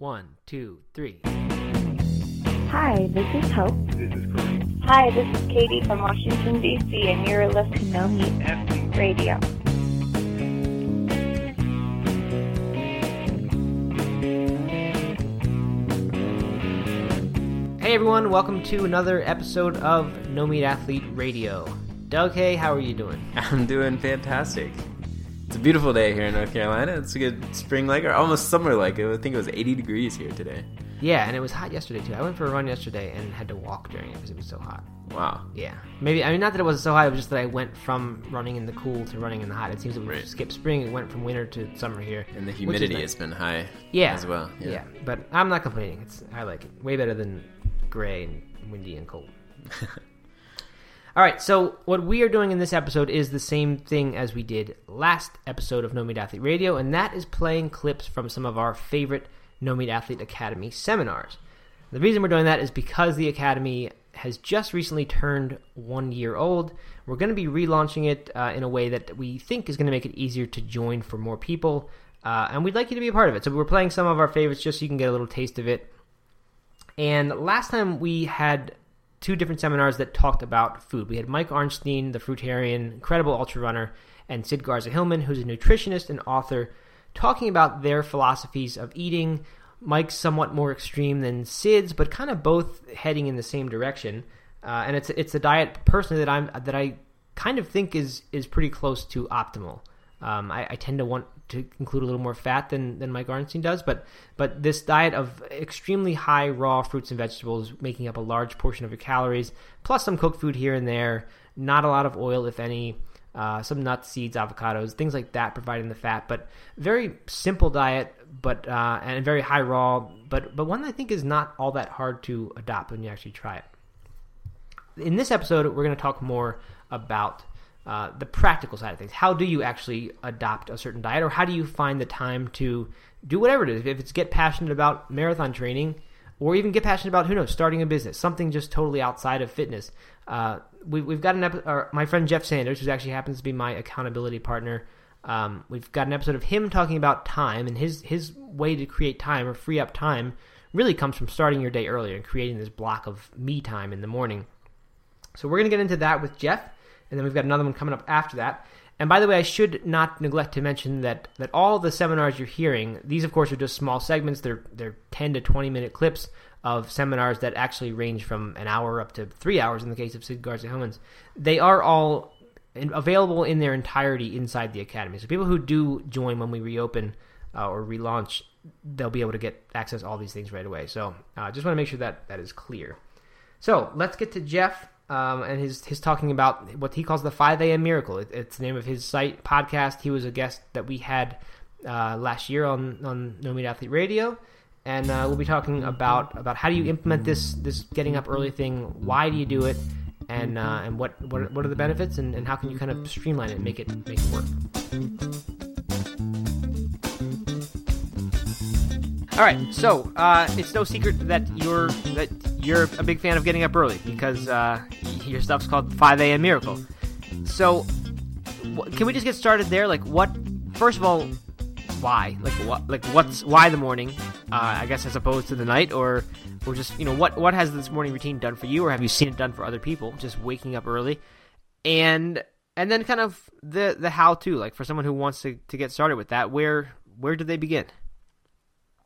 One, two, three. Hi, this is Hope. This is Corey. Hi, this is Katie from Washington, D.C., and you're listening to No Meat Radio. Hey everyone, welcome to another episode of No Meat Athlete Radio. Doug, hey, how are you doing? I'm doing fantastic. Beautiful day here in North Carolina. It's a good spring like or almost summer like. I think it was 80 degrees here today. Yeah, and it was hot yesterday too. I went for a run yesterday and had to walk during it because it was so hot. Wow. Yeah, maybe I mean not that it was so hot. It was just that I went from running in the cool to running in the hot. It seems that we Right. skipped spring. It went from winter to summer here. And the humidity nice. has been high yeah as well. Yeah. Yeah. but I'm not complaining. It's I like it way better than gray and windy and cold. All right, so what we are doing in this episode is the same thing as we did last episode of No Meat Athlete Radio, and that is playing clips from some of our favorite No Meat Athlete Academy seminars. The reason we're doing that is because the Academy has just recently turned one year old. We're going to be relaunching it uh, in a way that we think is going to make it easier to join for more people, uh, and we'd like you to be a part of it. So we're playing some of our favorites just so you can get a little taste of it. And last time we had two different seminars that talked about food. We had Mike Arnstein, the fruitarian, incredible ultra runner, and Sid Garza Hillman, who's a nutritionist and author, talking about their philosophies of eating. Mike's somewhat more extreme than Sid's, but kind of both heading in the same direction. Uh, and it's it's a diet personally that I'm that I kind of think is is pretty close to optimal. Um, I, I tend to want to include a little more fat than, than Mike Arnstein does, but but this diet of extremely high raw fruits and vegetables making up a large portion of your calories, plus some cooked food here and there, not a lot of oil if any, uh, some nuts, seeds, avocados, things like that, providing the fat. But very simple diet, but uh, and very high raw, but but one I think is not all that hard to adopt when you actually try it in this episode, we're going to talk more about uh, the practical side of things. How do you actually adopt a certain diet, or how do you find the time to do whatever it is? If it's get passionate about marathon training, or even get passionate about who knows starting a business, something just totally outside of fitness. Uh, we, we've got an episode. My friend Jeff Sanders, who actually happens to be my accountability partner. Um, we've got an episode of him talking about time and his his way to create time or free up time really comes from starting your day earlier and creating this block of me time in the morning. So we're going to get into that with Jeff, and then we've got another one coming up after that. And by the way, I should not neglect to mention that that all the seminars you're hearing, these of course are just small segments. They're they're 10 to 20 minute clips of seminars that actually range from an hour up to three hours in the case of Sid Garza Hillman's. They are all available in their entirety inside the academy. So people who do join when we reopen uh, or relaunch, they'll be able to get access to all these things right away. So I uh, just want to make sure that that is clear. So let's get to Jeff um, and his his talking about what he calls the 5 a.m. miracle. It, it's the name of his site podcast. He was a guest that we had uh, last year on on No Meat Athlete Radio, and uh, we'll be talking about about how do you implement this this getting up early thing. Why do you do it? And, uh, and what, what what are the benefits and, and how can you kind of streamline it and make it make it work? All right, so uh, it's no secret that you're that you're a big fan of getting up early because uh, your stuff's called 5 a.m. Miracle. So, wh- can we just get started there? Like, what? First of all, why? Like, what? Like, what's why the morning? Uh, I guess as opposed to the night, or or just you know what what has this morning routine done for you, or have you seen it done for other people? Just waking up early, and and then kind of the the how to like for someone who wants to to get started with that. Where where do they begin?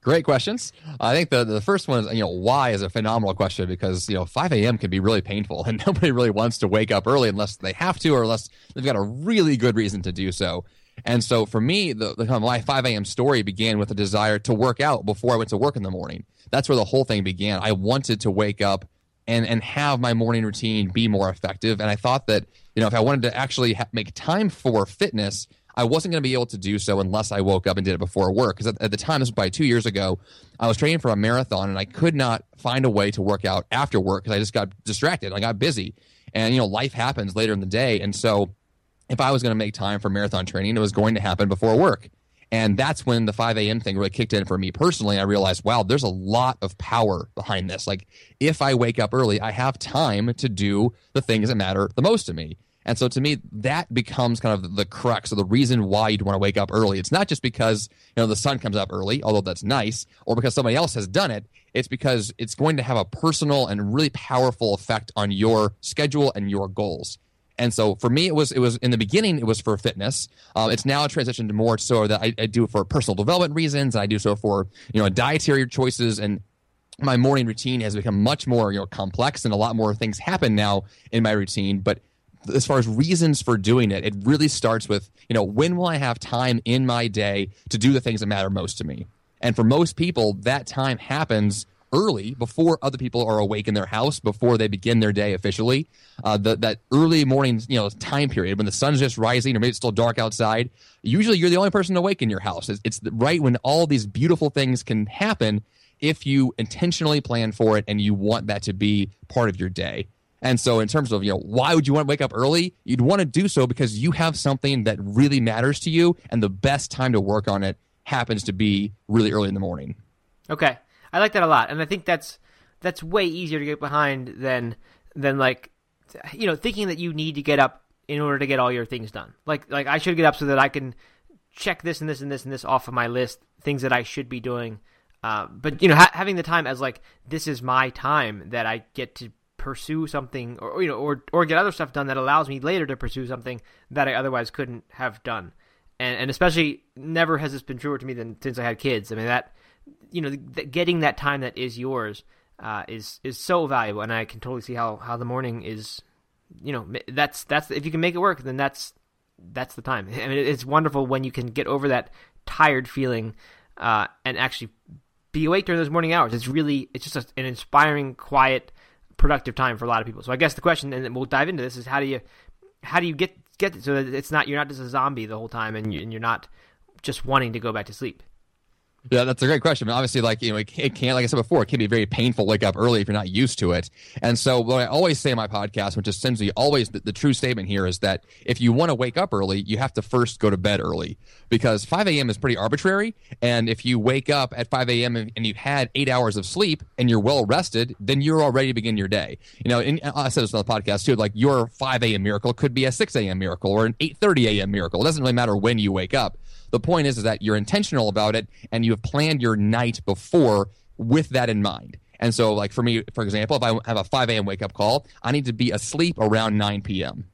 Great questions. I think the the first one is you know why is a phenomenal question because you know 5 a.m. can be really painful and nobody really wants to wake up early unless they have to or unless they've got a really good reason to do so. And so for me, the, the my 5 a.m. story began with a desire to work out before I went to work in the morning. That's where the whole thing began. I wanted to wake up and and have my morning routine be more effective. And I thought that you know if I wanted to actually ha- make time for fitness, I wasn't going to be able to do so unless I woke up and did it before work. Because at, at the time, this was probably two years ago, I was training for a marathon and I could not find a way to work out after work because I just got distracted. I got busy, and you know life happens later in the day, and so if I was going to make time for marathon training, it was going to happen before work. And that's when the 5 a.m. thing really kicked in for me personally. I realized, wow, there's a lot of power behind this. Like, if I wake up early, I have time to do the things that matter the most to me. And so to me, that becomes kind of the crux of the reason why you'd want to wake up early. It's not just because, you know, the sun comes up early, although that's nice, or because somebody else has done it. It's because it's going to have a personal and really powerful effect on your schedule and your goals. And so for me, it was it was in the beginning it was for fitness. Um, it's now transitioned to more so that I, I do it for personal development reasons, and I do so for you know dietary choices and my morning routine has become much more you know complex and a lot more things happen now in my routine but as far as reasons for doing it it really starts with you know when will i have time in my day to do the things that matter most to me? And for most people that time happens early before other people are awake in their house before they begin their day officially. Uh, the, that early morning you know time period when the sun's just rising or maybe it's still dark outside usually you're the only person awake in your house. It's, it's right when all these beautiful things can happen if you intentionally plan for it and you want that to be part of your day. And so, in terms of, you know, why would you want to wake up early? You'd want to do so because you have something that really matters to you, and the best time to work on it happens to be really early in the morning. Okay, I like that a lot, and I think that's that's way easier to get behind than than like you know thinking that you need to get up in order to get all your things done. Like like I should get up so that I can check this and this and this and this off of my list, things that I should be doing uh, but you know, ha- having the time as like this is my time that I get to pursue something, or, you know, or or get other stuff done that allows me later to pursue something that I otherwise couldn't have done. And and especially, never has this been truer to me than since I had kids. I mean that you know, th- getting that time that is yours uh, is is so valuable, and I can totally see how how the morning is. You know, that's that's if you can make it work, then that's that's the time. I mean, it's wonderful when you can get over that tired feeling uh, and actually be awake during those morning hours. It's really it's just a, an inspiring, quiet, productive time for a lot of people. So I guess the question, and we'll dive into this, is how do you how do you get get so that it's not you're not just a zombie the whole time, and, you, and you're not just wanting to go back to sleep. Yeah, that's a great question. I mean, obviously, like you know, it, it can, like I said before, it can be very painful wake up early if you're not used to it. And so, what I always say in my podcast, which is essentially always the, the true statement here, is that if you want to wake up early, you have to first go to bed early because 5 a.m. is pretty arbitrary. And if you wake up at 5 a.m. and, and you've had eight hours of sleep and you're well rested, then you're all ready to begin your day. You know, and I said this on the podcast too. Like your 5 a.m. miracle could be a 6 a.m. miracle or an 8:30 a.m. miracle. It doesn't really matter when you wake up the point is, is that you're intentional about it and you have planned your night before with that in mind. And so, like for me, for example, if I have a 5 a.m. wake up call, I need to be asleep around 9 p.m.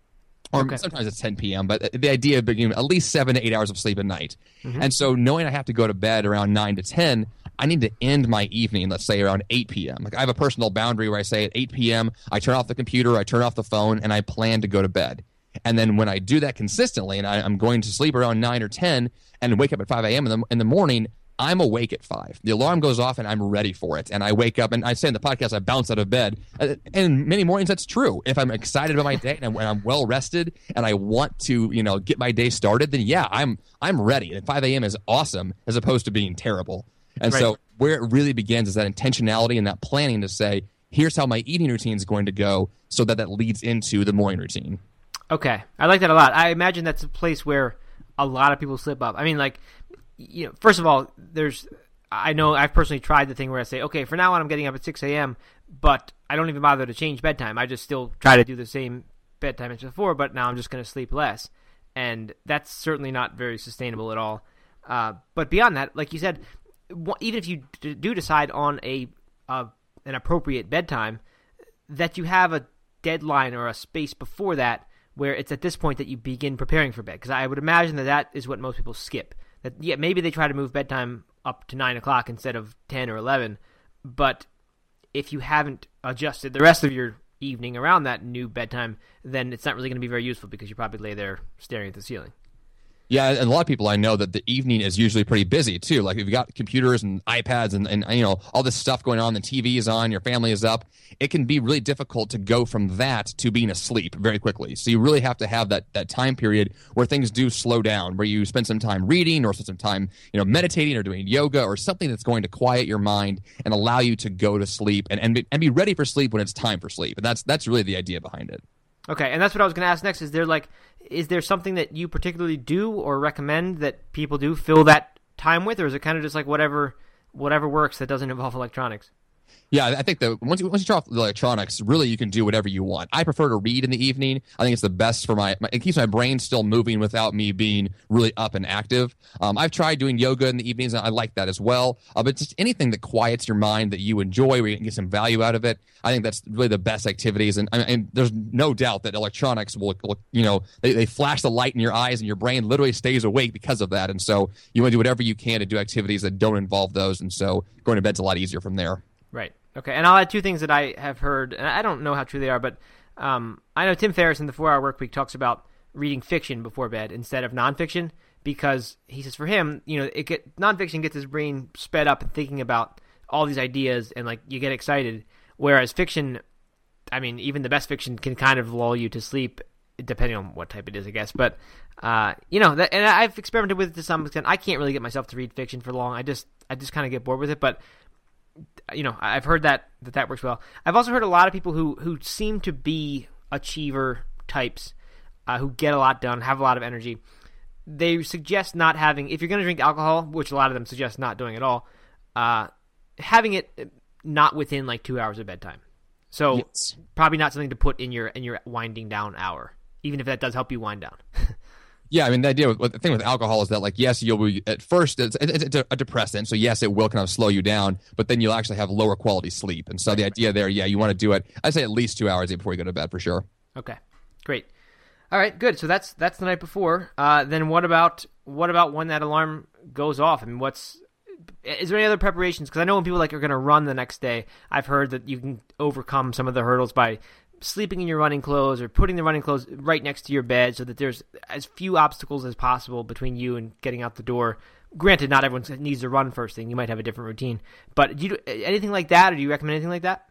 Or okay. sometimes it's 10 p.m., but the idea of being at least seven to eight hours of sleep a night. Mm-hmm. And so, knowing I have to go to bed around 9 to 10, I need to end my evening, let's say around 8 p.m. Like I have a personal boundary where I say at 8 p.m., I turn off the computer, I turn off the phone, and I plan to go to bed. And then when I do that consistently and I, am going to sleep around 9 or 10 and wake up at 5 a.m. In the, in the morning, I'm awake at 5. The alarm goes off and I'm ready for it. And I wake up and I say in the podcast, I bounce out of bed. Uh, and many mornings that's true. If I'm excited about my day and I'm, and I'm well rested and I want to, you know, get my day started, then yeah, I'm I'm ready. And 5 a.m. is awesome as opposed to being terrible. And right. so where it really begins is that intentionality and that planning to say, here's how my eating routine is going to go so that that leads into the morning routine. Okay, I like that a lot. I imagine that's a place where a lot of people slip up. I mean, like, you know, first of all, there's. I know I've personally tried the thing where I say, okay, for now on I'm getting up at 6 a.m., but I don't even bother to change bedtime. I just still try to do the same bedtime as before, but now I'm just going to sleep less. And that's certainly not very sustainable at all. Uh, but beyond that, like you said, even if you do decide on a uh, an appropriate bedtime, that you have a deadline or a space before that where it's at this point that you begin preparing for bed. Because I would imagine that that is what most people skip. That yeah, maybe they try to move bedtime up to nine o'clock instead of ten or eleven, but if you haven't adjusted the rest of your evening around that new bedtime, then it's not really going to be very useful because you probably lay there staring at the ceiling. Yeah, and a lot of people I know that the evening is usually pretty busy too. Like if you've got computers and iPads and, and you know all this stuff going on, the TV is on, your family is up, it can be really difficult to go from that to being asleep very quickly. So you really have to have that that time period where things do slow down, where you spend some time reading or some time you know meditating or doing yoga or something that's going to quiet your mind and allow you to go to sleep and and be, and be ready for sleep when it's time for sleep. And that's that's really the idea behind it. Okay, and that's what I was going to ask next. Is there like, is there something that you particularly do or recommend that people do fill that time with, or is it kind of just like whatever, whatever works that doesn't involve electronics? Yeah, I think that once you, once you turn off the electronics, really you can do whatever you want. I prefer to read in the evening. I think it's the best for my, my it keeps my brain still moving without me being really up and active. Um, I've tried doing yoga in the evenings, and I like that as well. Uh, but just anything that quiets your mind that you enjoy, where you can get some value out of it, I think that's really the best activities. And, and there's no doubt that electronics will, will you know, they, they flash the light in your eyes, and your brain literally stays awake because of that. And so you want to do whatever you can to do activities that don't involve those. And so going to bed's a lot easier from there. Right. Okay. And I'll add two things that I have heard, and I don't know how true they are, but um, I know Tim Ferriss in the Four Hour Work Week talks about reading fiction before bed instead of nonfiction because he says for him, you know, it get nonfiction gets his brain sped up and thinking about all these ideas and like you get excited, whereas fiction, I mean, even the best fiction can kind of lull you to sleep depending on what type it is, I guess. But uh, you know, that, and I've experimented with it to some extent. I can't really get myself to read fiction for long. I just I just kind of get bored with it, but you know, I've heard that, that that works well. I've also heard a lot of people who who seem to be achiever types, uh, who get a lot done, have a lot of energy. They suggest not having, if you're going to drink alcohol, which a lot of them suggest not doing at all, uh, having it not within like two hours of bedtime. So Yes. probably not something to put in your in your winding down hour, even if that does help you wind down. Yeah, I mean the idea with the thing with alcohol is that like yes you'll be at first it's, it's, it's a depressant so yes it will kind of slow you down but then you'll actually have lower quality sleep and so the idea there yeah you want to do it I'd say at least two hours before you go to bed for sure. Okay, great. All right, good. So that's that's the night before. Uh, then what about what about when that alarm goes off? I mean, what's is there any other preparations? Because I know when people like are going to run the next day, I've heard that you can overcome some of the hurdles by sleeping in your running clothes or putting the running clothes right next to your bed, so that there's as few obstacles as possible between you and getting out the door. Granted, not everyone needs to run first thing. You might have a different routine, but do you do anything like that, or do you recommend anything like that?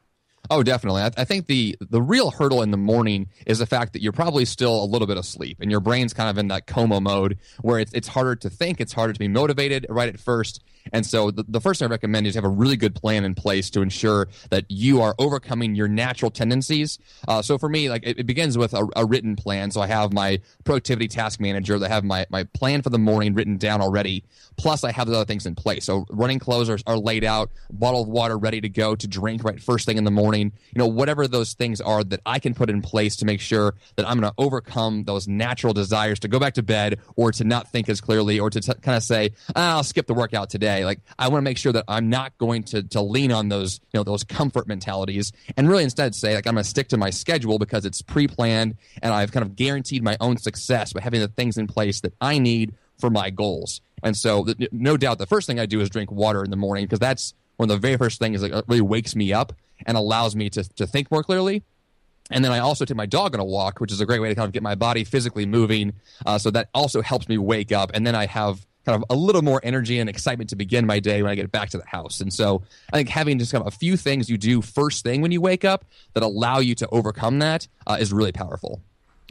Oh, definitely. I, I think the the real hurdle in the morning is the fact that you're probably still a little bit asleep, and your brain's kind of in that coma mode where it's it's harder to think, it's harder to be motivated right at first. And so the, the first thing I recommend is have a really good plan in place to ensure that you are overcoming your natural tendencies. Uh, so for me, like it, it begins with a, a written plan. So I have my productivity task manager. that have my my plan for the morning written down already. Plus, I have the other things in place. So running clothes are, are laid out, bottle of water ready to go to drink right first thing in the morning. You know, whatever those things are that I can put in place to make sure that I'm going to overcome those natural desires to go back to bed or to not think as clearly or to t- kind of say, ah, I'll skip the workout today. Like I want to make sure that I'm not going to to lean on those you know those comfort mentalities and really instead say like I'm going to stick to my schedule because it's pre-planned and I've kind of guaranteed my own success by having the things in place that I need for my goals. And so, no doubt, the first thing I do is drink water in the morning because that's one of the very first things that really wakes me up and allows me to, to think more clearly. And then I also take my dog on a walk, which is a great way to kind of get my body physically moving. Uh, so that also helps me wake up. And then I have kind of a little more energy and excitement to begin my day when I get back to the house. And so I think having just kind of a few things you do first thing when you wake up that allow you to overcome that uh, is really powerful.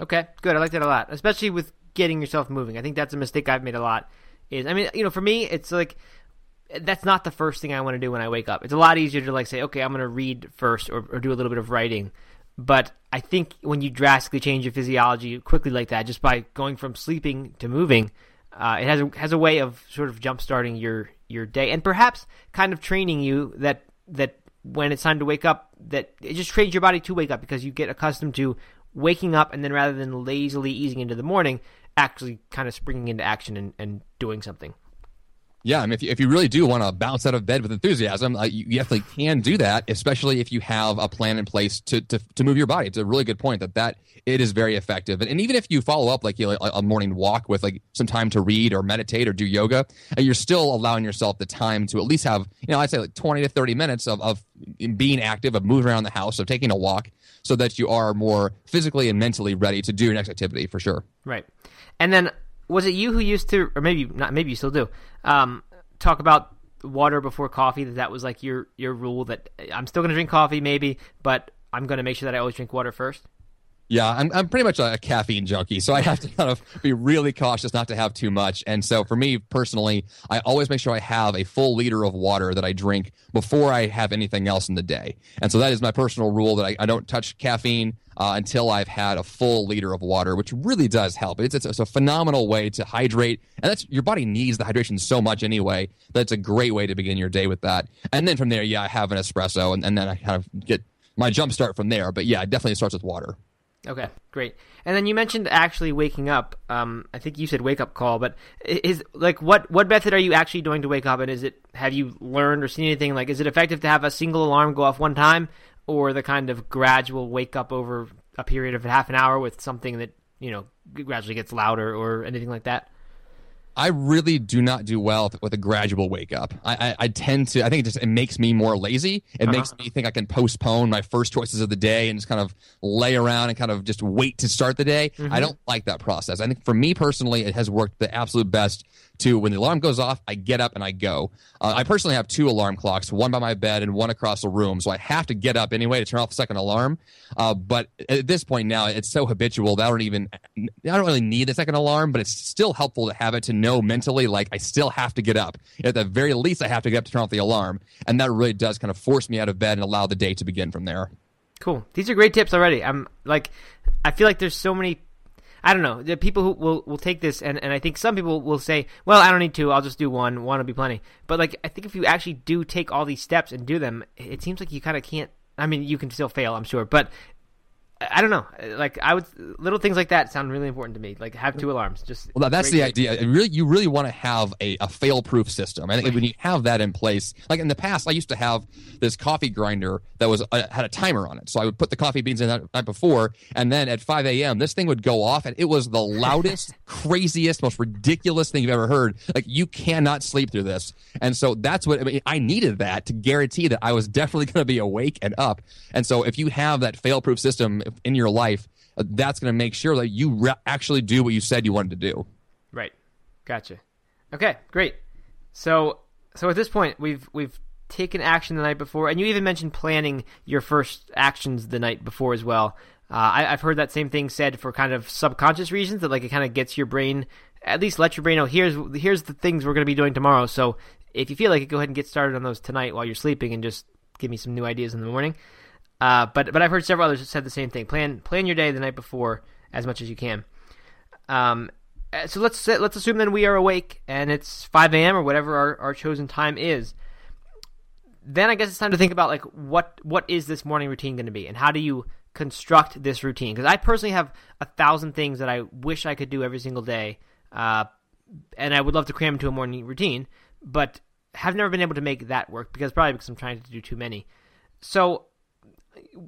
Okay, good. I like that a lot, especially with getting yourself moving. I think that's a mistake I've made a lot. Is I mean, you know, for me, it's like that's not the first thing I want to do when I wake up. It's a lot easier to like say, okay, I'm going to read first or, or do a little bit of writing. But I think when you drastically change your physiology quickly like that, just by going from sleeping to moving, uh, it has a, has a way of sort of jump starting your your day and perhaps kind of training you that that when it's time to wake up, that it just trains your body to wake up because you get accustomed to waking up and then rather than lazily easing into the morning, actually kind of springing into action and, and doing something. Yeah, I mean, if you, if you really do want to bounce out of bed with enthusiasm, uh, you, definitely can do that, especially if you have a plan in place to, to, to move your body. It's a really good point that that it is very effective. And, and even if you follow up like you know, a, a morning walk with like some time to read or meditate or do yoga, uh, you're still allowing yourself the time to at least have, you know, I'd say like 20 to 30 minutes of, of being active, of moving around the house, of taking a walk so that you are more physically and mentally ready to do your next activity for sure. Right. And then was it you who used to, or maybe not, maybe you still do, um, talk about water before coffee? That that was like your your rule that I'm still going to drink coffee, maybe, but I'm going to make sure that I always drink water first. Yeah, I'm I'm pretty much a caffeine junkie, so I have to kind of be really cautious not to have too much. And so for me personally, I always make sure I have a full liter of water that I drink before I have anything else in the day. And so that is my personal rule that I, I don't touch caffeine uh, until I've had a full liter of water, which really does help. It's, it's, it's a phenomenal way to hydrate, and that's your body needs the hydration so much anyway. That's a great way to begin your day with that. And then from there, yeah, I have an espresso, and, and then I kind of get my jump start from there. But yeah, it definitely starts with water. Okay, great. And then you mentioned actually waking up. Um, I think you said wake up call, but is like what what method are you actually doing to wake up? And is it have you learned or seen anything like is it effective to have a single alarm go off one time, or the kind of gradual wake up over a period of half an hour with something that you know gradually gets louder or anything like that? I really do not do well with a gradual wake up. I, I, I tend to. I think it just it makes me more lazy. It uh-huh. makes me think I can postpone my first choices of the day and just kind of lay around and kind of just wait to start the day. Mm-hmm. I don't like that process. I think for me personally, it has worked the absolute best to when the alarm goes off, I get up and I go. Uh, I personally have two alarm clocks, one by my bed and one across the room, so I have to get up anyway to turn off the second alarm. Uh, but at this point now, it's so habitual that I don't even I don't really need the second alarm, but it's still helpful to have it to know mentally like I still have to get up. At the very least, I have to get up to turn off the alarm, and that really does kind of force me out of bed and allow the day to begin from there. Cool. These are great tips already. I'm like, I feel like there's so many I don't know. The people who will will take this, and, and I think some people will say, "Well, I don't need to. I'll just do one. One will be plenty." But like, I think if you actually do take all these steps and do them, it seems like you kind of can't. I mean, you can still fail, I'm sure, but I don't know. Like I would, little things like that sound really important to me. Like have two alarms. Just well, that's the idea. It really, you really want to have a, a fail-proof system. Think right. when you have that in place, like in the past, I used to have this coffee grinder that was uh, had a timer on it. So I would put the coffee beans in that night before, and then at 5 a.m., this thing would go off, and it was the loudest, craziest, most ridiculous thing you've ever heard. Like you cannot sleep through this, and so that's what I mean. I needed that to guarantee that I was definitely going to be awake and up. And so if you have that fail-proof system in your life, uh, that's going to make sure that you re- actually do what you said you wanted to do. Right. Gotcha. Okay, great. So, so at this point, we've we've taken action the night before, and you even mentioned planning your first actions the night before as well. Uh, I, have heard that same thing said for kind of subconscious reasons that like it kind of gets your brain, at least let your brain know here's here's the things we're going to be doing tomorrow. So if you feel like it, go ahead and get started on those tonight while you're sleeping, and just give me some new ideas in the morning. Uh, but but I've heard several others said the same thing. Plan plan your day the night before as much as you can. Um, uh, so let's let's assume then we are awake and it's 5 a.m. or whatever our, our chosen time is. Then I guess it's time to think about like what what is this morning routine going to be and how do you construct this routine? Because I personally have a thousand things that I wish I could do every single day, uh, and I would love to cram into a morning routine, but have never been able to make that work because probably because I'm trying to do too many. So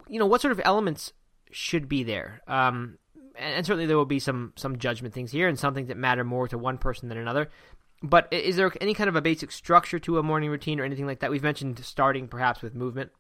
you know, what sort of elements should be there? Um, and, and, certainly there will be some some judgment things here, and some things that matter more to one person than another. But is there any kind of a basic structure to a morning routine or anything like that? We've mentioned starting perhaps with movement,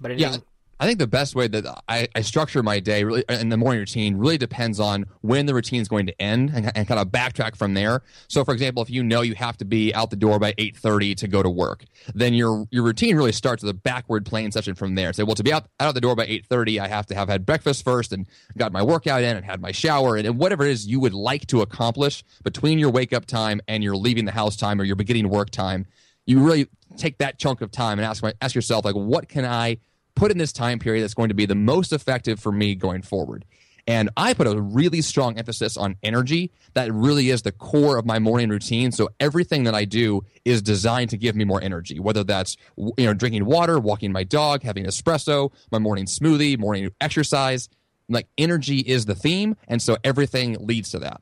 but anything... yeah, I think the best way that I, I, structure my day really in the morning routine really depends on when the routine is going to end and, and, kind of backtrack from there. So, for example, if you know you have to be out the door by eight thirty to go to work, then your your routine really starts with a backward plan session from there. Say, well, to be out out of the door by eight thirty, I have to have had breakfast first and got my workout in and had my shower and, and whatever it is you would like to accomplish between your wake up time and your leaving the house time or your beginning work time. You really take that chunk of time and ask ask yourself like, what can I put in this time period that's going to be the most effective for me going forward. And I put a really strong emphasis on energy. That really is the core of my morning routine. So everything that I do is designed to give me more energy, whether that's you know drinking water, walking my dog, having espresso, my morning smoothie, morning exercise. Like energy is the theme, and so everything leads to that.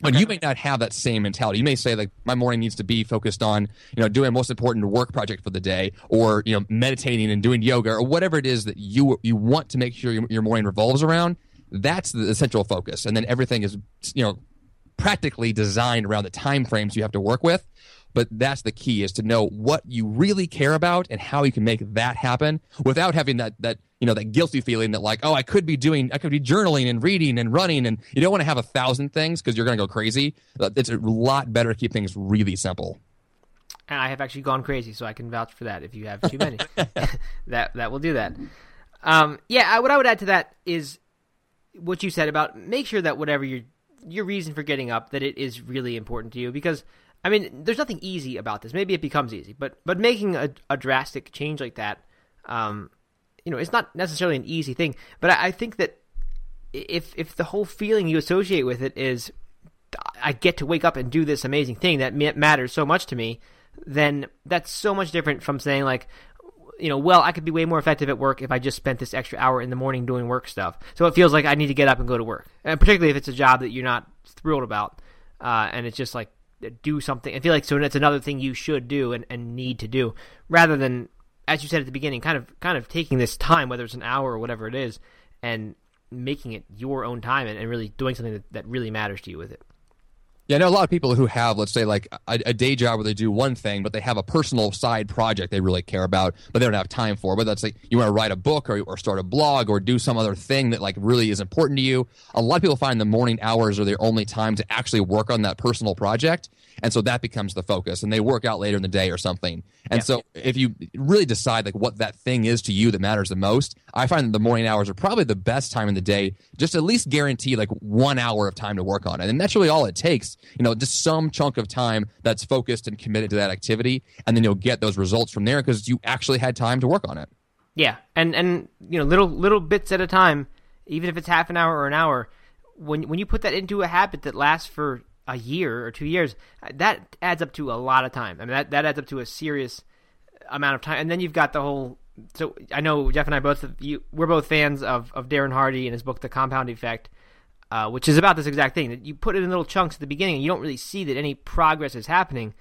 But okay. you may not have that same mentality. You may say like my morning needs to be focused on, you know, doing a most important work project for the day or, you know, meditating and doing yoga or whatever it is that you you want to make sure your, your morning revolves around. That's the central focus. And then everything is, you know, practically designed around the time frames you have to work with but that's the key is to know what you really care about and how you can make that happen without having that that you know that guilty feeling that like oh i could be doing i could be journaling and reading and running and you don't want to have a thousand things because you're going to go crazy. It's a lot better to keep things really simple. And i have actually gone crazy so i can vouch for that if you have too many. That that will do that. Um, yeah I, what i would add to that is what you said about make sure that whatever your your reason for getting up that it is really important to you because I mean there's nothing easy about this. Maybe it becomes easy, but but making a, a drastic change like that, um, you know, it's not necessarily an easy thing. But I, I think that if if the whole feeling you associate with it is I get to wake up and do this amazing thing that matters so much to me, then that's so much different from saying like, you know, well, I could be way more effective at work if I just spent this extra hour in the morning doing work stuff. So it feels like I need to get up and go to work, and particularly if it's a job that you're not thrilled about, uh, and it's just like do something. I feel like so it's another thing you should do and, and need to do, rather than as you said at the beginning, kind of kind of taking this time, whether it's an hour or whatever it is, and making it your own time and, and really doing something that, that really matters to you with it. Yeah, I know a lot of people who have, let's say, like a, a, day job where they do one thing, but they have a personal side project they really care about, but they don't have time for. Whether that's like you want to write a book or, or start a blog or do some other thing that like really is important to you. A lot of people find the morning hours are their only time to actually work on that personal project and so that becomes the focus and they work out later in the day or something. And yeah. so if you really decide like what that thing is to you that matters the most i find that the morning hours are probably the best time in the day just at least guarantee like one hour of time to work on it. And that's really all it takes you know just some chunk of time that's focused and committed to that activity and then you'll get those results from there because you actually had time to work on it. Yeah. And and you know little little bits at a time even if it's half an hour or an hour when when you put that into a habit that lasts for a year or two years, that adds up to a lot of time. I mean, that, that adds up to a serious amount of time. And then you've got the whole. So I know Jeff and I both you, we're both fans of, of Darren Hardy and his book The Compound Effect, uh, which is about this exact thing that you put it in little chunks at the beginning and you don't really see that any progress is happening,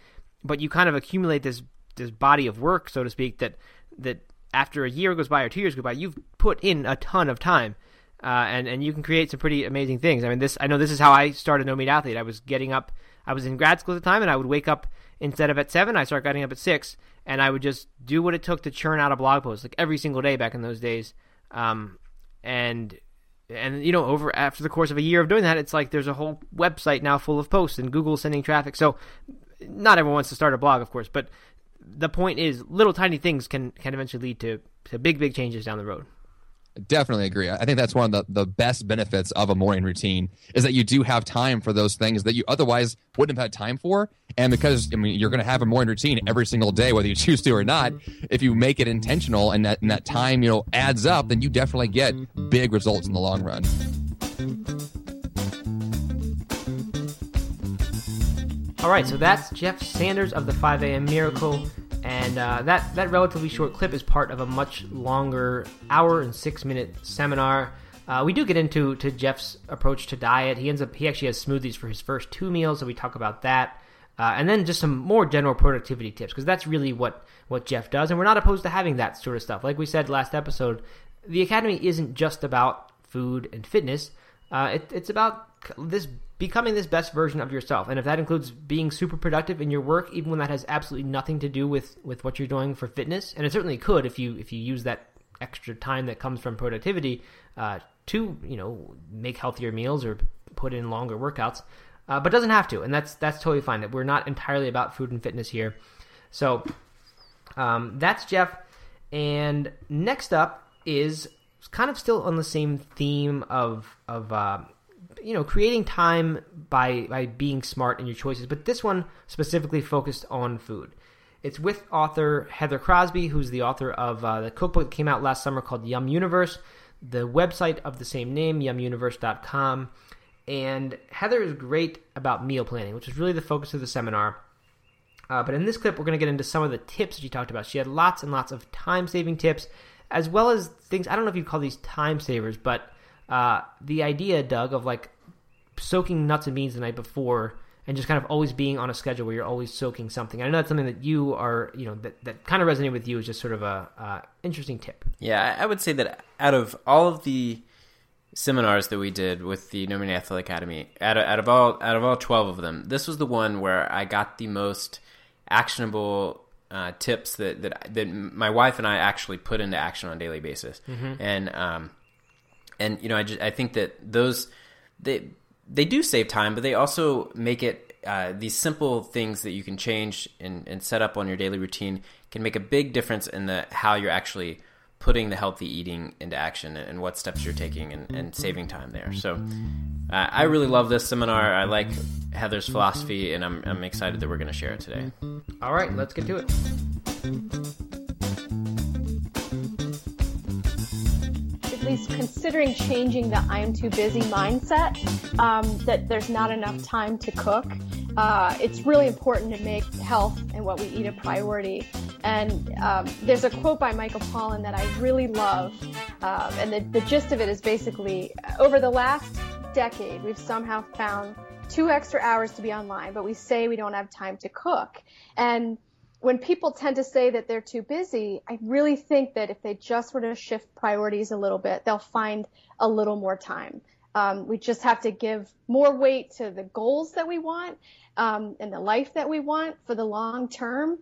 but you kind of accumulate this this body of work, so to speak, that that after a year goes by or two years go by, you've put in a ton of time uh, and and you can create some pretty amazing things. I mean, this I know this is how I started No Meat Athlete. I was getting up. I was in grad school at the time, and I would wake up instead of at seven. I started getting up at six, and I would just do what it took to churn out a blog post like every single day back in those days. Um, and and you know, over after the course of a year of doing that, it's like there's a whole website now full of posts and Google sending traffic. So not everyone wants to start a blog, of course, but the point is, little tiny things can can eventually lead to to big big changes down the road. Definitely agree. I think that's one of the, the best benefits of a morning routine is that you do have time for those things that you otherwise wouldn't have had time for. And because I mean you're going to have a morning routine every single day, whether you choose to or not. Mm-hmm. If you make it intentional and that and that time you know adds up, then you definitely get big results in the long run. All right, so that's Jeff Sanders of the 5 a.m. Miracle. And uh, that, that relatively short clip is part of a much longer hour and six minute seminar. Uh, we do get into to Jeff's approach to diet. He ends up he actually has smoothies for his first two meals, so we talk about that, uh, and then just some more general productivity tips because that's really what what Jeff does, and we're not opposed to having that sort of stuff. Like we said last episode, the academy isn't just about food and fitness. Uh, it, it's about this becoming this best version of yourself. And if that includes being super productive in your work, even when that has absolutely nothing to do with, with what you're doing for fitness, and it certainly could if you if you use that extra time that comes from productivity uh, to you know make healthier meals or put in longer workouts, uh, but doesn't have to, and that's that's totally fine. That we're not entirely about food and fitness here. So um, that's Jeff. And next up is kind of still on the same theme of of uh, you know creating time by by being smart in your choices but this one specifically focused on food. It's with author heather crosby who's the author of uh, the cookbook that came out last summer called yum universe. The website of the same name yumuniverse.com and heather is great about meal planning which is really the focus of the seminar. Uh, but in this clip we're going to get into some of the tips that she talked about. She had lots and lots of time saving tips as well as things i don't know if you call these time savers but uh, the idea, Doug, of like soaking nuts and beans the night before and just kind of always being on a schedule where you're always soaking something. I know that's something that you are, you know, that, that kind of resonated with you is just sort of a uh, interesting tip. Yeah, I would say that out of all of the seminars that we did with the No Meat Athlete Academy, out of, out of all out of all twelve of them, this was the one where I got the most actionable uh, tips that, that that my wife and I actually put into action on a daily basis, mm-hmm. and um, and you know, I just I think that those they they do save time, but they also make it uh, these simple things that you can change and, and set up on your daily routine can make a big difference in the how you're actually putting the healthy eating into action and what steps you're taking and, and saving time there. So uh, I really love this seminar. I like Heather's philosophy, and I'm, I'm excited that we're going to share it today. All right, let's get to it. at least considering changing the I'm too busy mindset, um, that there's not enough time to cook. Uh, it's really important to make health and what we eat a priority. And um, there's a quote by Michael Pollan that I really love. Um, and the, the gist of it is basically over the last decade, we've somehow found two extra hours to be online, but we say we don't have time to cook. And when people tend to say that they're too busy, I really think that if they just were to shift priorities a little bit, they'll find a little more time. Um, we just have to give more weight to the goals that we want um, and the life that we want for the long term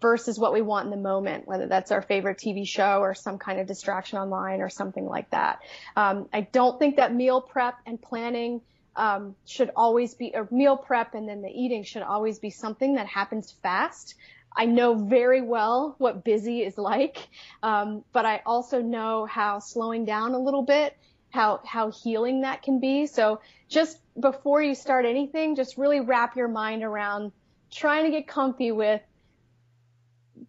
versus what we want in the moment, whether that's our favorite TV show or some kind of distraction online or something like that. Um, I don't think that meal prep and planning um, should always be, or meal prep and then the eating should always be something that happens fast. I know very well what busy is like, um, but I also know how slowing down a little bit, how how healing that can be. So just before you start anything, just really wrap your mind around trying to get comfy with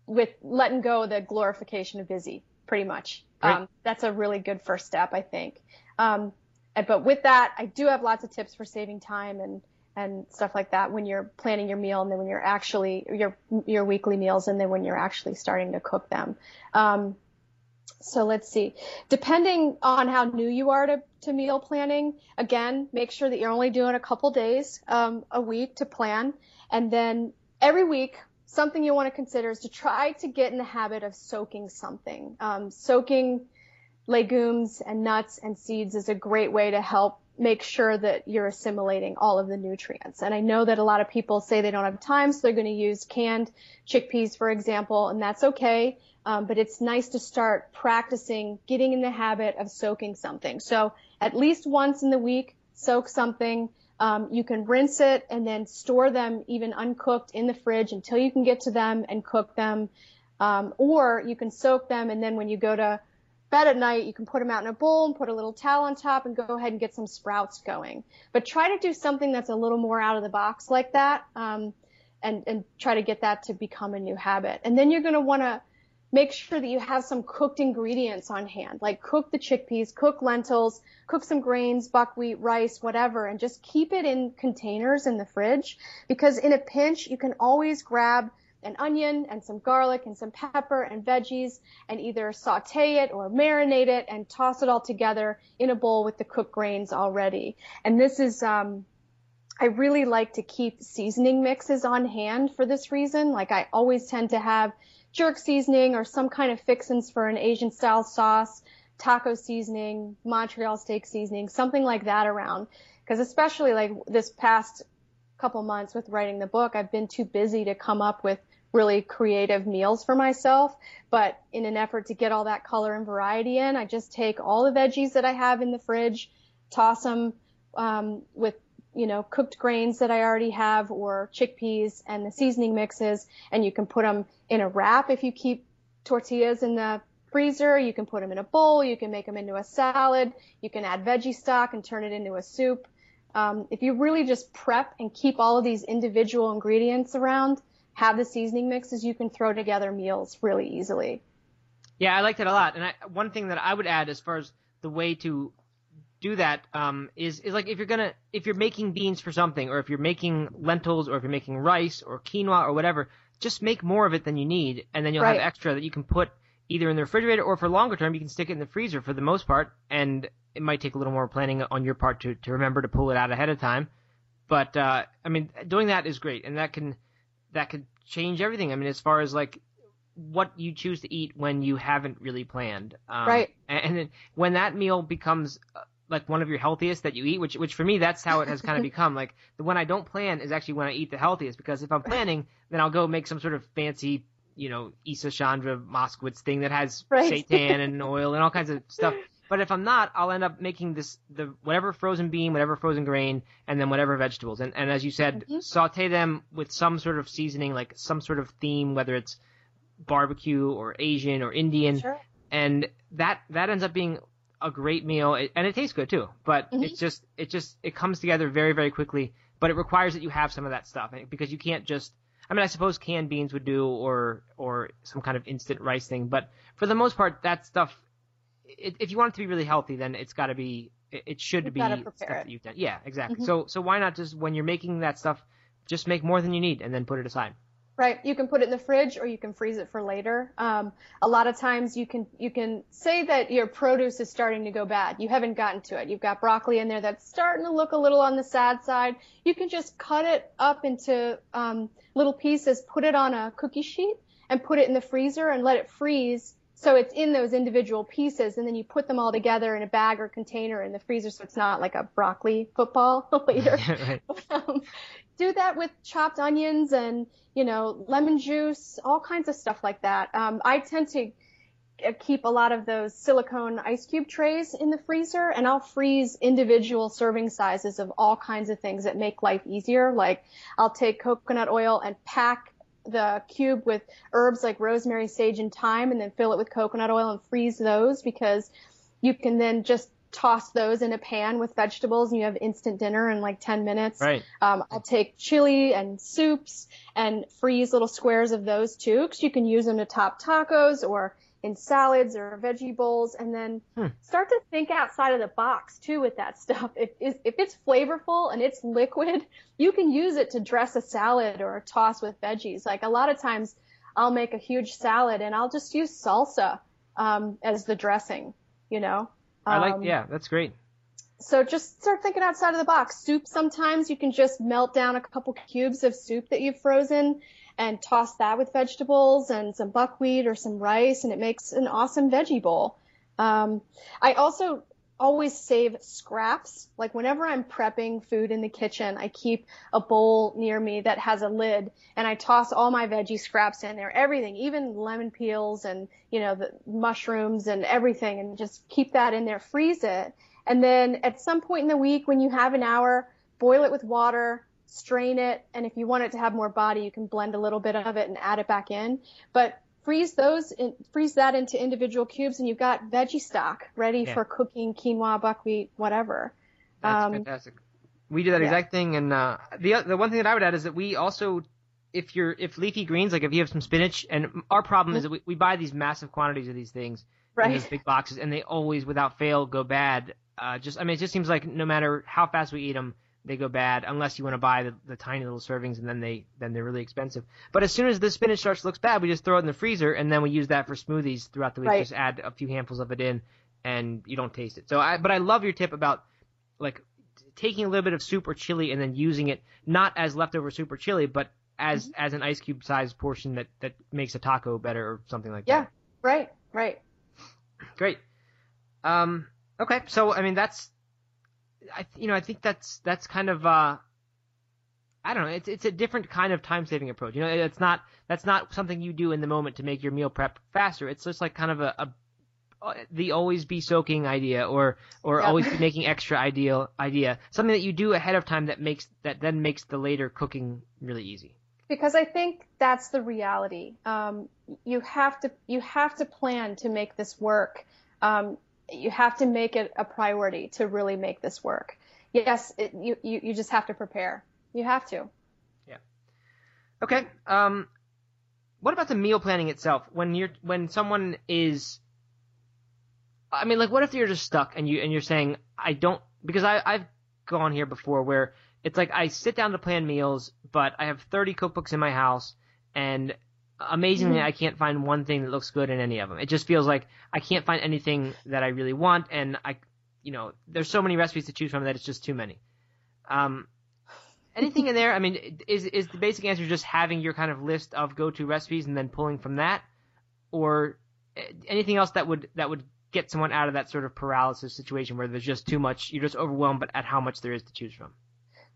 with letting go of the glorification of busy, pretty much. Right. Um, that's a really good first step, I think. Um, but with that, I do have lots of tips for saving time and and stuff like that when you're planning your meal and then when you're actually your your weekly meals and then when you're actually starting to cook them. Um, so let's see. Depending on how new you are to, to meal planning, again, make sure that you're only doing a couple days um, a week to plan, and then every week. Something you want to consider is to try to get in the habit of soaking something. Um, soaking legumes and nuts and seeds is a great way to help make sure that you're assimilating all of the nutrients. And I know that a lot of people say they don't have time, so they're going to use canned chickpeas, for example, and that's okay. Um, but it's nice to start practicing getting in the habit of soaking something. So at least once in the week, soak something. Um, you can rinse it and then store them even uncooked in the fridge until you can get to them and cook them. Um, or you can soak them and then when you go to bed at night, you can put them out in a bowl and put a little towel on top and go ahead and get some sprouts going. But try to do something that's a little more out of the box like that, um, and and try to get that to become a new habit. And then you're going to want to make sure that you have some cooked ingredients on hand, like cook the chickpeas, cook lentils, cook some grains, buckwheat, rice, whatever, and just keep it in containers in the fridge because in a pinch you can always grab an onion and some garlic and some pepper and veggies and either saute it or marinate it and toss it all together in a bowl with the cooked grains already. And this is, um, I really like to keep seasoning mixes on hand for this reason. Like I always tend to have jerk seasoning or some kind of fixins for an Asian style sauce, taco seasoning, Montreal steak seasoning, something like that around. Cause especially like this past couple months with writing the book, I've been too busy to come up with really creative meals for myself. But in an effort to get all that color and variety in, I just take all the veggies that I have in the fridge, toss them um, with you know cooked grains that I already have or chickpeas and the seasoning mixes, and you can put them in a wrap if you keep tortillas in the freezer. You can put them in a bowl. You can make them into a salad. You can add veggie stock and turn it into a soup. Um, if you really just prep and keep all of these individual ingredients around, have the seasoning mixes, you can throw together meals really easily. Yeah, I liked it a lot. And I, one thing that I would add as far as the way to do that um, is is like if you're gonna if you're making beans for something, or if you're making lentils, or if you're making rice or quinoa or whatever, just make more of it than you need, and then you'll Right. have extra that you can put either in the refrigerator or for longer term you can stick it in the freezer for the most part, and it might take a little more planning on your part to to remember to pull it out ahead of time. But uh, I mean, doing that is great, and that can that could change everything. I mean, as far as like what you choose to eat when you haven't really planned. Um, Right. And, and then when that meal becomes uh, like one of your healthiest that you eat, which which for me that's how it has kind of become. Like the one I don't plan is actually when I eat the healthiest because if I'm planning, then I'll go make some sort of fancy, you know, Isa Chandra Moskowitz thing that has Right. seitan and oil and all kinds of stuff. But if I'm not, I'll end up making this the whatever frozen bean, whatever frozen grain, and then whatever vegetables. And and as you said, Mhm. saute them with some sort of seasoning, like some sort of theme, whether it's barbecue or Asian or Indian, Sure. and that that ends up being a great meal, and it tastes good too. But Mhm. it's just it just it comes together very very quickly. But it requires that you have some of that stuff because you can't just. I mean, I suppose canned beans would do, or or some kind of instant rice thing. But for the most part, that stuff, i if you want it to be really healthy, then it's got to be. It it should You've be stuff that you've done. Yeah, exactly. Mhm. So so why not just when you're making that stuff, just make more than you need and then put it aside. Right. You can put it in the fridge or you can freeze it for later. Um, a lot of times you can you can say that your produce is starting to go bad. You haven't gotten to it. You've got broccoli in there that's starting to look a little on the sad side. You can just cut it up into um, little pieces, put it on a cookie sheet, and put it in the freezer and let it freeze. So it's in those individual pieces, and then you put them all together in a bag or container in the freezer, so it's not like a broccoli football later right. um, do that with chopped onions and you know lemon juice all kinds of stuff like that. Um, i tend to uh, keep a lot of those silicone ice cube trays in the freezer and i'll freeze individual serving sizes of all kinds of things that make life easier. Like i'll take coconut oil and pack the cube with herbs like rosemary sage and thyme and then fill it with coconut oil and freeze those because you can then just toss those in a pan with vegetables and you have instant dinner in like 10 minutes. Right. Um, I'll take chili and soups and freeze little squares of those too, because you can use them to top tacos or in salads or veggie bowls, and then Hmm. start to think outside of the box too with that stuff. If if it's flavorful and it's liquid, you can use it to dress a salad or a toss with veggies. Like a lot of times, I'll make a huge salad and I'll just use salsa um, as the dressing. You know. I like. Um, Yeah, that's great. so just start thinking outside of the box. Soup sometimes you can just melt down a couple cubes of soup that you've frozen and toss that with vegetables and some buckwheat or some rice and it makes an awesome veggie bowl. Um, I also always save scraps. Like whenever I'm prepping food in the kitchen, I keep a bowl near me that has a lid and I toss all my veggie scraps in there, everything, even lemon peels and, you know, the mushrooms and everything and just keep that in there, freeze it. And then at some point in the week when you have an hour, boil it with water, strain it, and if you want it to have more body, you can blend a little bit of it and add it back in. But freeze those, in, freeze that into individual cubes, and you've got veggie stock ready Yeah. for cooking quinoa, buckwheat, whatever. That's Um, fantastic. We do that yeah. exact thing, and uh, the the one thing that I would add is that we also, if you're if leafy greens, like if you have some spinach, and our problem is that we, we buy these massive quantities of these things in these big boxes, and they always, without fail, go bad. Uh, just I mean, it just seems like no matter how fast we eat them, they go bad unless you want to buy the, the tiny little servings, and then they then they're really expensive. But as soon as the spinach starts to look bad, we just throw it in the freezer, and then we use that for smoothies throughout the week. Right. Just add a few handfuls of it in, and you don't taste it. So I, but I love your tip about like taking a little bit of soup or chili and then using it not as leftover soup or chili, but as Mm-hmm. as an ice cube sized portion that that makes a taco better or something like Yeah, that. Yeah. Right, right. Great. Um. Okay. So I mean that's, I you know I think that's that's kind of uh. I don't know. It's it's a different kind of time saving approach. You know, it's not that's not something you do in the moment to make your meal prep faster. It's just like kind of a, a the always be soaking idea or or Yeah. always be making extra ideal idea something that you do ahead of time that makes that then makes the later cooking really easy because I think that's the reality. Um, you have to you have to plan to make this work. Um, you have to make it a priority to really make this work. Yes, it, you, you you just have to prepare. You have to. Yeah. Okay um what about the meal planning itself when you're when someone is i mean like what if you're just stuck and you and you're saying i don't because i i've gone here before where it's like i sit down to plan meals but i have 30 cookbooks in my house and amazingly Mhm. i can't find one thing that looks good in any of them. It just feels like i can't find anything that i really want and i you know there's so many recipes to choose from that it's just too many. Um anything in there? I mean is is the basic answer just having your kind of list of go-to recipes and then pulling from that? Or eh, anything else that would that would get someone out of that sort of paralysis situation where there's just too much you're just overwhelmed but at how much there is to choose from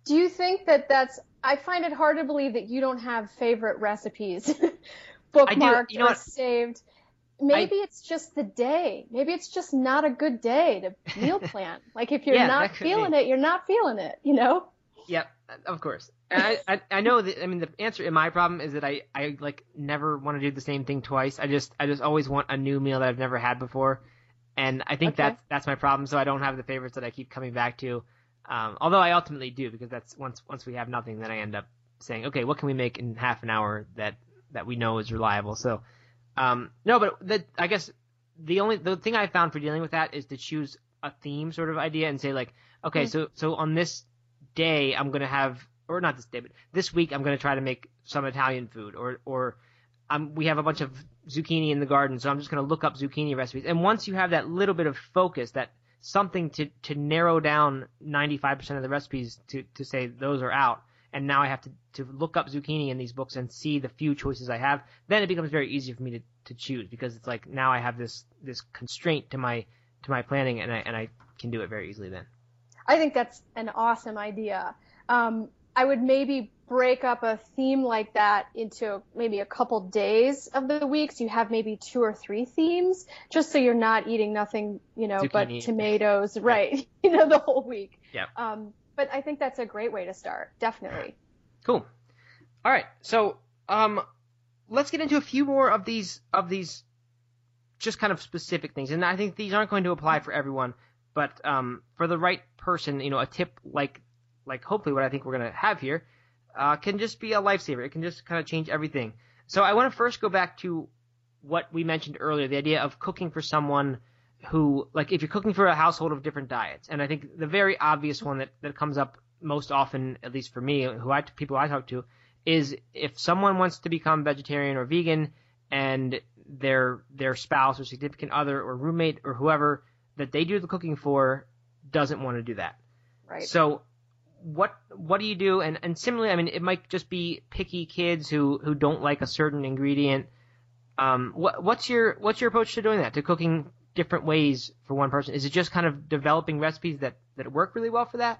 Do you think that that's? I find it hard to believe that you don't have favorite recipes bookmarked You know or what? saved. Maybe it's just the day. Maybe it's just not a good day to meal plan. like if you're Yeah, not could be. feeling it, you're not feeling it. You know. Yep. of course. I, I I know that. I mean, the answer in my problem is that I I like never want to do the same thing twice. I just I just always want a new meal that I've never had before, and I think Okay. that's that's my problem. So I don't have the favorites that I keep coming back to. Um, although I ultimately do because that's once once we have nothing, then I end up saying, okay, what can we make in half an hour that that we know is reliable. So um, no, but the, I guess the only the thing I found for dealing with that is to choose a theme sort of idea and say like, okay, so so on this day I'm gonna have, or not this day, but this week I'm gonna try to make some Italian food, or or um, we have a bunch of zucchini in the garden, so I'm just gonna look up zucchini recipes. And once you have that little bit of focus, that something to to narrow down 95% of the recipes to to say those are out. And now I have to, to look up zucchini in these books and see the few choices I have. Then it becomes very easy for me to, to choose because it's like now I have this this constraint to my to my planning and I and I can do it very easily then. I think that's an awesome idea. Um, I would maybe break up a theme like that into maybe a couple days of the week. So you have maybe two or three themes, just so you're not eating nothing, you know, but Zucchini. tomatoes, right? you know, the whole week. Yeah. Um, but I think that's a great way to start. Definitely. Cool. All right. So, um, let's get into a few more of these of these just kind of specific things, and I think these aren't going to apply for everyone, but um, for the right person, you know, a tip like like hopefully what I think we're gonna have here uh, can just be a lifesaver. It can just kind of change everything. So I want to first go back to what we mentioned earlier, the idea of cooking for someone who, like, if you're cooking for a household of different diets, and I think the very obvious one that, that comes up most often, at least for me, who I people I talk to, is if someone wants to become vegetarian or vegan, and their their spouse or significant other or roommate or whoever that they do the cooking for doesn't want to do that. Right. So what what do you do? And and similarly, I mean, it might just be picky kids who who don't like a certain ingredient. Um, what what's your what's your approach to doing that? To cooking different ways for one person? Is it just kind of developing recipes that that work really well for that?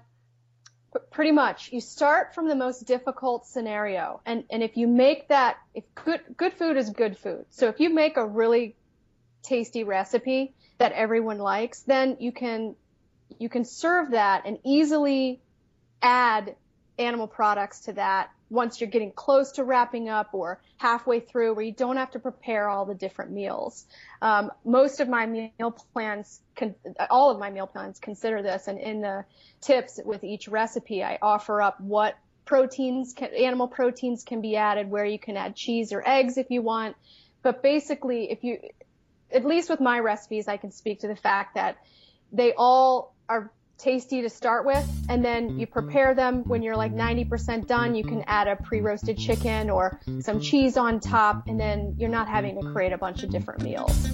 Pretty much you start from the most difficult scenario and and if you make that if good good food is good food so if you make a really tasty recipe that everyone likes then you can you can serve that and easily add animal products to that once you're getting close to wrapping up or halfway through where you don't have to prepare all the different meals. Um, most of my meal plans, con- all of my meal plans consider this and in the tips with each recipe, I offer up what proteins, can, animal proteins can be added, where you can add cheese or eggs if you want. But basically, if you, at least with my recipes, I can speak to the fact that they all are tasty to start with and then you prepare them when you're like 90% done you can add a pre-roasted chicken or some cheese on top and then you're not having to create a bunch of different meals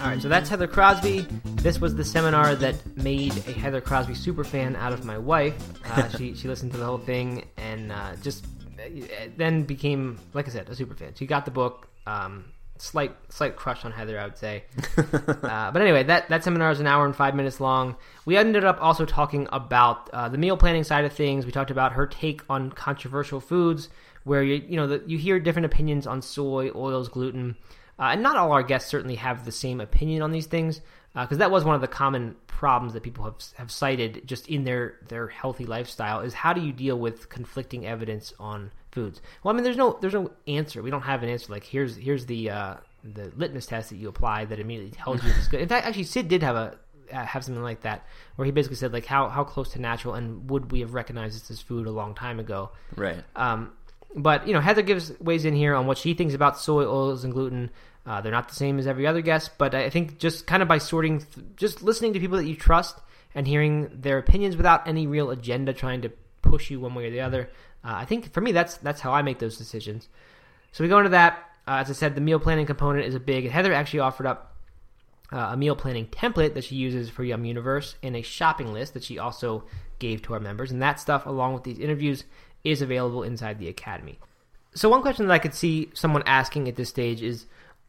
All right, so that's Heather Crosby. This was the seminar that made a Heather Crosby super fan out of my wife. Uh, she she listened to the whole thing and uh, just uh, then became, like I said, a super fan. She got the book. Um, slight slight crush on Heather, I would say. uh, but anyway, that that seminar is an hour and five minutes long. We ended up also talking about uh, the meal planning side of things. We talked about her take on controversial foods, where you you know the, you hear different opinions on soy, oils, gluten. Uh, and not all our guests certainly have the same opinion on these things, because that was one of the common problems that people have have cited just in their their healthy lifestyle is how do you deal with conflicting evidence on foods? Well, I mean, there's no there's no answer. We don't have an answer. Like here's here's the uh, the litmus test that you apply that immediately tells you if it's good. In fact, actually, Sid did have a uh, have something like that where he basically said like how how close to natural and would we have recognized this as food a long time ago? Right. Um, but you know, Heather gives ways in here on what she thinks about soy oils and gluten. Uh, they're not the same as every other guest, but I think just kind of by sorting, th- just listening to people that you trust and hearing their opinions without any real agenda trying to push you one way or the other. Uh, I think for me, that's that's how I make those decisions. So we go into that. Uh, as I said, the meal planning component is a big. Heather actually offered up uh, a meal planning template that she uses for Yum Universe and a shopping list that she also gave to our members. And that stuff, along with these interviews, is available inside the Academy. So, one question that I could see someone asking at this stage is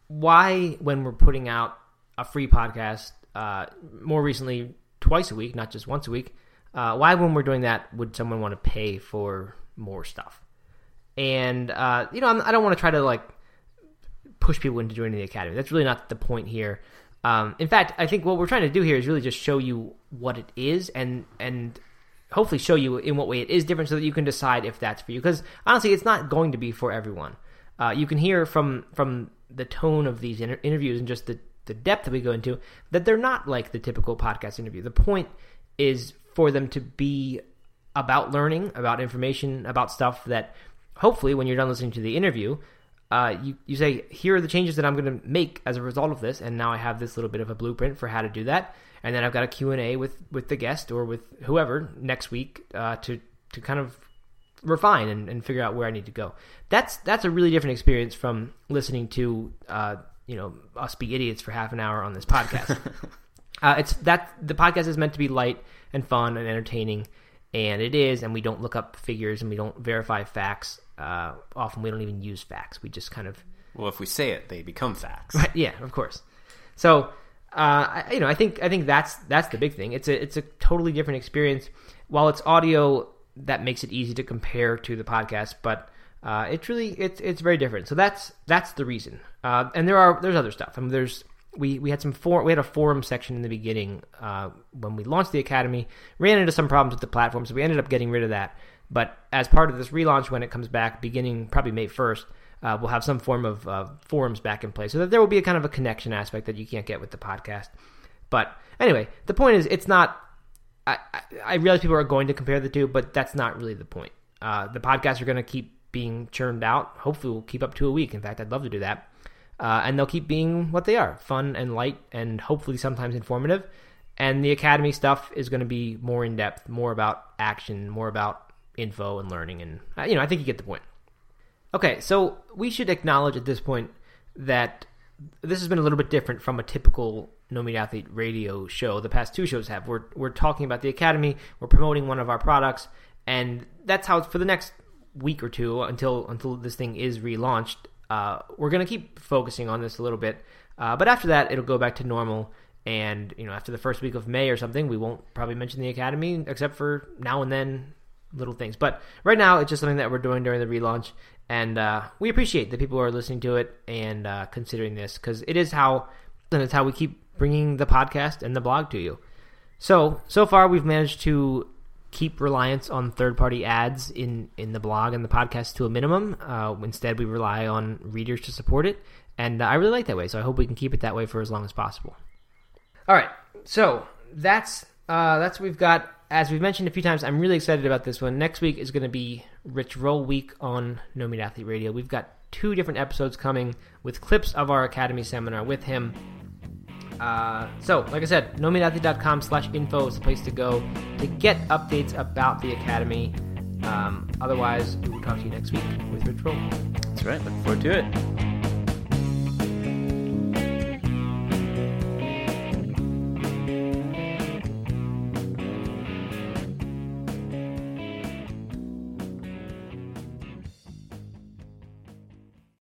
why, when we're putting out a free podcast, uh, more recently twice a week, not just once a week, uh, why, when we're doing that, would someone want to pay for more stuff? And, uh, you know, I'm, I don't want to try to like push people into joining the academy. That's really not the point here. Um, in fact, I think what we're trying to do here is really just show you what it is and and hopefully show you in what way it is different so that you can decide if that's for you. Because honestly, it's not going to be for everyone. Uh, you can hear from from the tone of these inter- interviews and just the the depth that we go into that they're not like the typical podcast interview. The point is for them to be about learning, about information, about stuff that hopefully when you're done listening to the interview, uh, you, you say, here are the changes that I'm going to make as a result of this, and now I have this little bit of a blueprint for how to do that, and then I've got a Q&A with, with the guest or with whoever next week uh, to, to kind of refine and, and figure out where I need to go. That's that's a really different experience from listening to uh, you know us be idiots for half an hour on this podcast. uh, it's that the podcast is meant to be light and fun and entertaining, and it is. And we don't look up figures and we don't verify facts. Uh, often we don't even use facts. We just kind of Well, if we say it, they become facts. Right, yeah, of course. So, uh, I, you know, I think I think that's that's the big thing. It's a it's a totally different experience. While it's audio, that makes it easy to compare to the podcast, but uh, it's really it's it's very different. So that's that's the reason. Uh, and there are there's other stuff. I mean, there's we we had some for we had a forum section in the beginning uh, when we launched the academy. Ran into some problems with the platform, so we ended up getting rid of that. But as part of this relaunch, when it comes back, beginning probably May first, uh, we'll have some form of uh, forums back in place, so that there will be a kind of a connection aspect that you can't get with the podcast. But anyway, the point is, it's not. I, I, I realize people are going to compare the two, but that's not really the point. Uh, the podcasts are going to keep being churned out. Hopefully, we'll keep up to a week. In fact, I'd love to do that. Uh, and they'll keep being what they are fun and light, and hopefully sometimes informative. And the academy stuff is going to be more in depth, more about action, more about info and learning. And, uh, you know, I think you get the point. Okay, so we should acknowledge at this point that this has been a little bit different from a typical No Meat Athlete radio show. The past two shows have. We're we're talking about the academy. We're promoting one of our products, and that's how for the next week or two until until this thing is relaunched. Uh, we're gonna keep focusing on this a little bit, uh, but after that, it'll go back to normal. And you know, after the first week of May or something, we won't probably mention the academy except for now and then little things. But right now, it's just something that we're doing during the relaunch, and uh, we appreciate that people who are listening to it and uh, considering this because it is how and it's how we keep bringing the podcast and the blog to you. So so far, we've managed to keep reliance on third party ads in in the blog and the podcast to a minimum. Uh, instead, we rely on readers to support it, and uh, I really like that way. So I hope we can keep it that way for as long as possible. All right, so that's uh, that's what we've got as we've mentioned a few times, I'm really excited about this one. Next week is going to be Rich Roll Week on No Meat Athlete Radio. We've got two different episodes coming with clips of our Academy seminar with him. Uh, so, like I said, nomeatathlete.com slash info is the place to go to get updates about the Academy. Um, otherwise, we will talk to you next week with Rich Roll. That's right. Look forward to it.